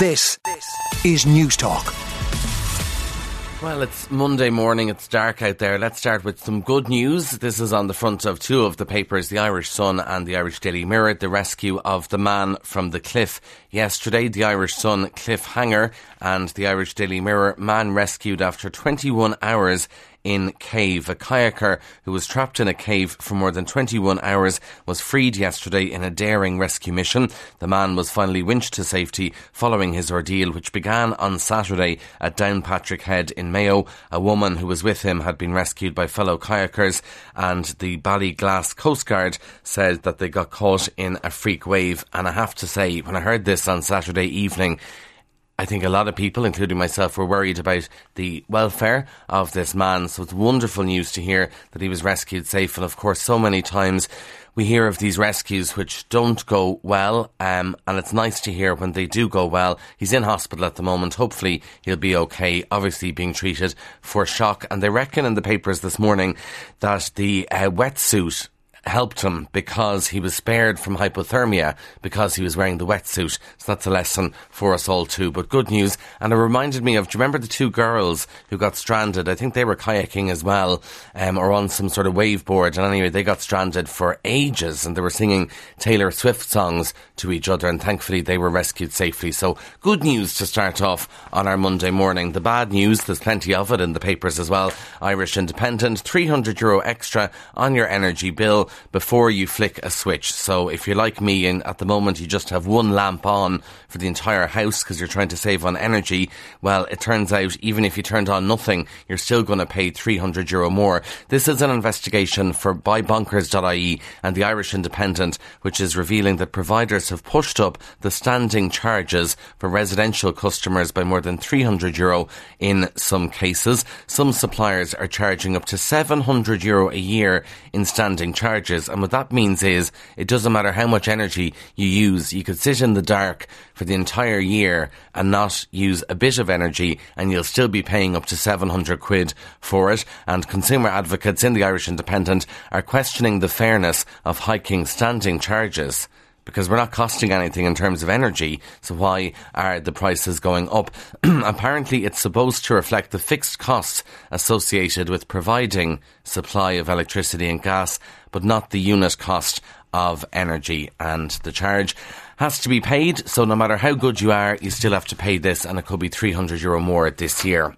This is News Talk. Well, it's Monday morning. It's dark out there. Let's start with some good news. This is on the front of two of the papers, the Irish Sun and the Irish Daily Mirror, the rescue of the man from the cliff. Yesterday, the Irish Sun cliffhanger and the Irish Daily Mirror man rescued after 21 hours in cave. A kayaker who was trapped in a cave for more than 21 hours was freed yesterday in a daring rescue mission. The man was finally winched to safety following his ordeal, which began on Saturday at Downpatrick Head in Mayo. A woman who was with him had been rescued by fellow kayakers, and the Ballyglass Coast Guard said that they got caught in a freak wave. And I have to say, when I heard this on Saturday evening, I think a lot of people, including myself, were worried about the welfare of this man. So it's wonderful news to hear that he was rescued safe. And of course, so many times we hear of these rescues which don't go well, um, and it's nice to hear when they do go well. He's in hospital at the moment. Hopefully, he'll be okay. Obviously, being treated for shock. And they reckon in the papers this morning that the uh, wetsuit helped him because he was spared from hypothermia because he was wearing the wetsuit. So that's a lesson for us all too. But good news. And it reminded me of, do you remember the two girls who got stranded? I think they were kayaking as well, um, or on some sort of waveboard. And anyway, they got stranded for ages and they were singing Taylor Swift songs to each other. And thankfully they were rescued safely. So good news to start off on our Monday morning. The bad news, there's plenty of it in the papers as well. Irish Independent, 300 euro extra on your energy bill before you flick a switch. So if you're like me and at the moment you just have one lamp on for the entire house because you're trying to save on energy, well, it turns out even if you turned on nothing, you're still going to pay 300 euro more. This is an investigation for buybonkers.ie and the Irish Independent, which is revealing that providers have pushed up the standing charges for residential customers by more than 300 euro in some cases. Some suppliers are charging up to 700 euro a year in standing charges and what that means is it doesn't matter how much energy you use. You could sit in the dark for the entire year and not use a bit of energy and you'll still be paying up to 700 quid for it. And consumer advocates in the Irish Independent are questioning the fairness of hiking standing charges because we're not costing anything in terms of energy. So why are the prices going up? Apparently, it's supposed to reflect the fixed costs associated with providing supply of electricity and gas, but not the unit cost of energy. And the charge has to be paid. So no matter how good you are, you still have to pay this, and it could be 300 euro more this year.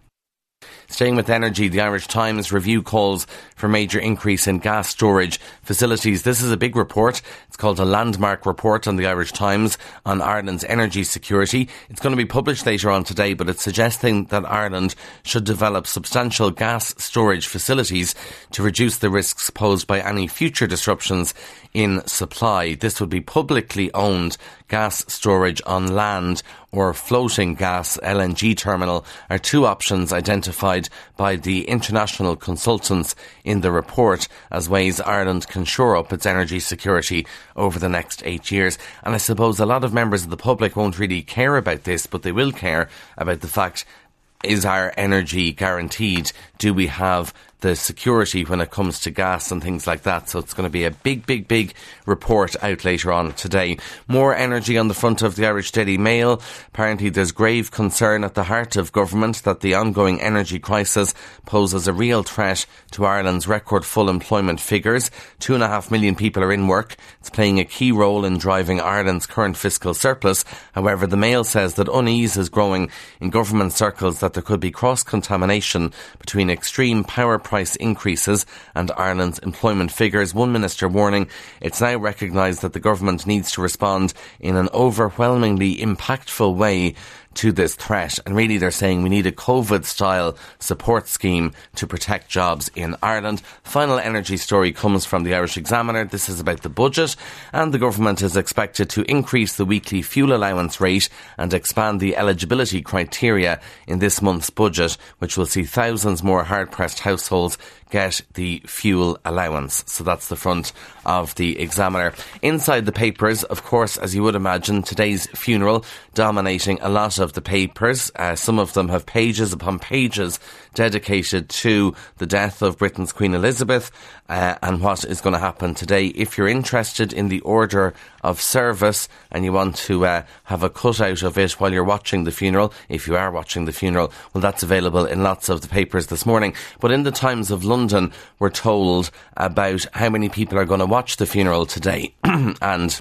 Staying with energy, the Irish Times review calls for major increase in gas storage facilities. This is a big report. It's called a landmark report on the Irish Times on Ireland's energy security. It's going to be published later on today, but it's suggesting that Ireland should develop substantial gas storage facilities to reduce the risks posed by any future disruptions in supply. This would be publicly owned gas storage on land or floating gas LNG terminal are two options identified by the international consultants in the report as ways Ireland can shore up its energy security over the next eight years. And I suppose a lot of members of the public won't really care about this, but they will care about the fact is our energy guaranteed? Do we have the security when it comes to gas and things like that. So it's going to be a big, big, big report out later on today. More energy on the front of the Irish Daily Mail. Apparently, there's grave concern at the heart of government that the ongoing energy crisis poses a real threat to Ireland's record full employment figures. Two and a half million people are in work. It's playing a key role in driving Ireland's current fiscal surplus. However, the Mail says that unease is growing in government circles that there could be cross contamination between extreme power price increases and Ireland's employment figures. One minister warning it's now recognised that the government needs to respond in an overwhelmingly impactful way to this threat. And really, they're saying we need a COVID style support scheme to protect jobs in Ireland. Final energy story comes from the Irish Examiner. This is about the budget, and the government is expected to increase the weekly fuel allowance rate and expand the eligibility criteria in this month's budget, which will see thousands more hard pressed households roles get the fuel allowance. So that's the front of the Examiner. Inside the papers, of course, as you would imagine, today's funeral dominating a lot of the papers. Uh, some of them have pages upon pages dedicated to the death of Britain's Queen Elizabeth uh, and what is going to happen today. If you're interested in the order of service and you want to uh, have a cutout of it while you're watching the funeral, if you are watching the funeral, well, that's available in lots of the papers this morning. But in the Times of London, we're told about how many people are going to watch the funeral today. and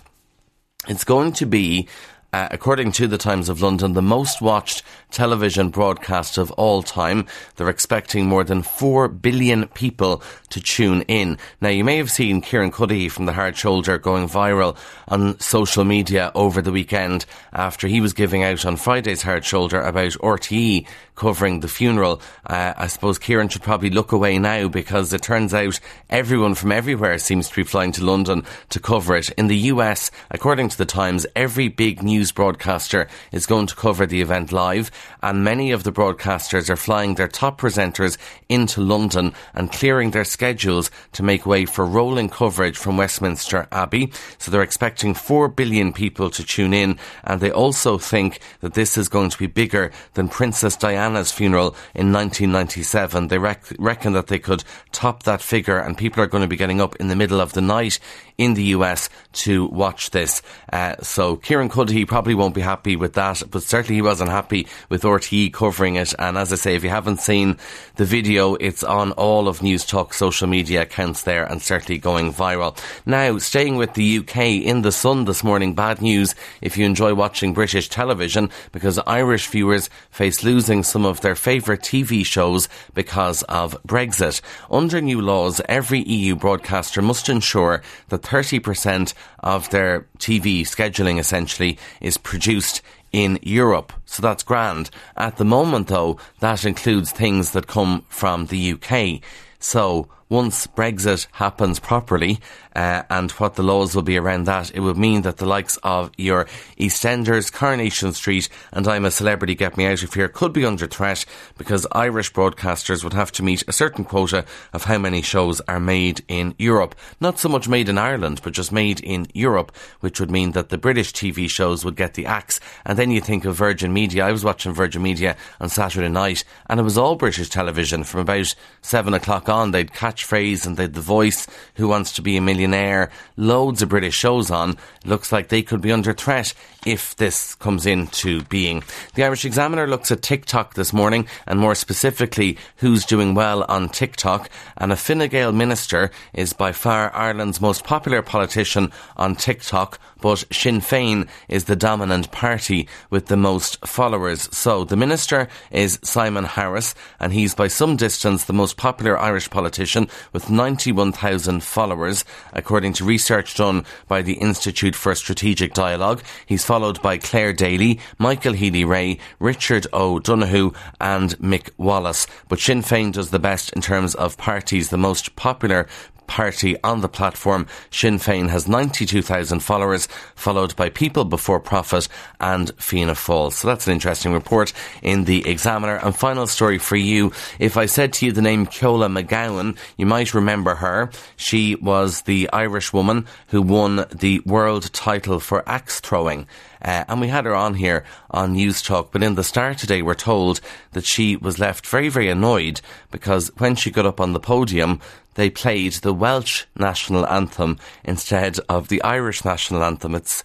it's going to be uh, according to the Times of London, the most watched television broadcast of all time. They're expecting more than 4 billion people to tune in. Now, you may have seen Kieran Cuddihy from The Hard Shoulder going viral on social media over the weekend after he was giving out on Friday's Hard Shoulder about RTE covering the funeral. Uh, I suppose Kieran should probably look away now because it turns out everyone from everywhere seems to be flying to London to cover it. In the US, according to the Times, every big news broadcaster is going to cover the event live and many of the broadcasters are flying their top presenters into London and clearing their schedules to make way for rolling coverage from Westminster Abbey. So they're expecting 4 billion people to tune in and they also think that this is going to be bigger than Princess Diana's funeral in 1997. They rec- reckon that they could top that figure and people are going to be getting up in the middle of the night in the US to watch this. Uh, so Kieran Cuddihy probably won't be happy with that, but certainly he wasn't happy with RTE covering it. And as I say, if you haven't seen the video, it's on all of News Talk social media accounts there and certainly going viral. Now, staying with the UK in the sun this morning, bad news if you enjoy watching British television because Irish viewers face losing some of their favourite TV shows because of Brexit. Under new laws, every EU broadcaster must ensure that 30% of their TV scheduling essentially is produced in Europe. So that's grand. At the moment though, that includes things that come from the UK. So once Brexit happens properly, uh, and what the laws will be around that, it would mean that the likes of your EastEnders, Coronation Street, and I'm a Celebrity Get Me Out of Here could be under threat because Irish broadcasters would have to meet a certain quota of how many shows are made in Europe. Not so much made in Ireland, but just made in Europe, which would mean that the British TV shows would get the axe. And then you think of Virgin Media. I was watching Virgin Media on Saturday night, and it was all British television from about seven o'clock on. They'd catch catchphrase and they The Voice, Who Wants to Be a Millionaire, loads of British shows on. Looks like they could be under threat if this comes into being. The Irish Examiner looks at TikTok this morning and more specifically who's doing well on TikTok. And a Fine Gael minister is by far Ireland's most popular politician on TikTok, but Sinn Féin is the dominant party with the most followers. So the minister is Simon Harris and he's by some distance the most popular Irish politician with 91,000 followers, according to research done by the Institute for Strategic Dialogue. He's followed by Clare Daly, Michael Healy-Rae, Richard O'Donoghue, and Mick Wallace. But Sinn Féin does the best in terms of parties. The most popular party on the platform. Sinn Féin has 92,000 followers, followed by People Before Profit and Fianna Fáil. So that's an interesting report in the Examiner. And final story for you. If I said to you the name Ceola McGowan, you might remember her. She was the Irish woman who won the world title for axe throwing. Uh, and we had her on here on News Talk. But in the Star today, we're told that she was left very, very annoyed because when she got up on the podium, they played the Welsh national anthem instead of the Irish national anthem. It's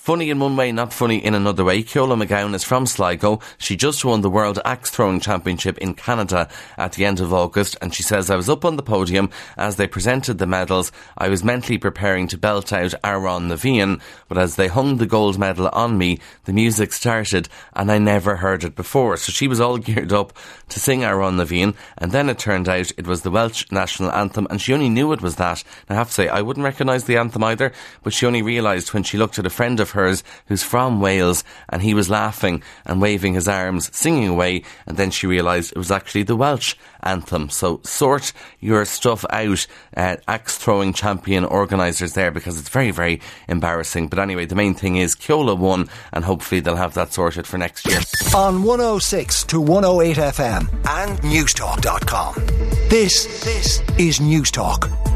Funny in one way, not funny in another way. Ceola McGowan is from Sligo. She just won the World Axe Throwing Championship in Canada at the end of August, and she says, I was up on the podium as they presented the medals. I was mentally preparing to belt out Amhrán na but as they hung the gold medal on me, the music started, and I never heard it before. So she was all geared up to sing Amhrán na and then it turned out it was the Welsh national anthem, and she only knew it was that. And I have to say, I wouldn't recognise the anthem either, but she only realised when she looked at a friend of hers who's from Wales and he was laughing and waving his arms, singing away, and then she realised it was actually the Welsh anthem. So sort your stuff out, uh, axe throwing champion organisers there because it's very, very embarrassing. But anyway, the main thing is Ceola won and hopefully they'll have that sorted for next year. On 106 to 108 FM and Newstalk.com. This, this is News Talk.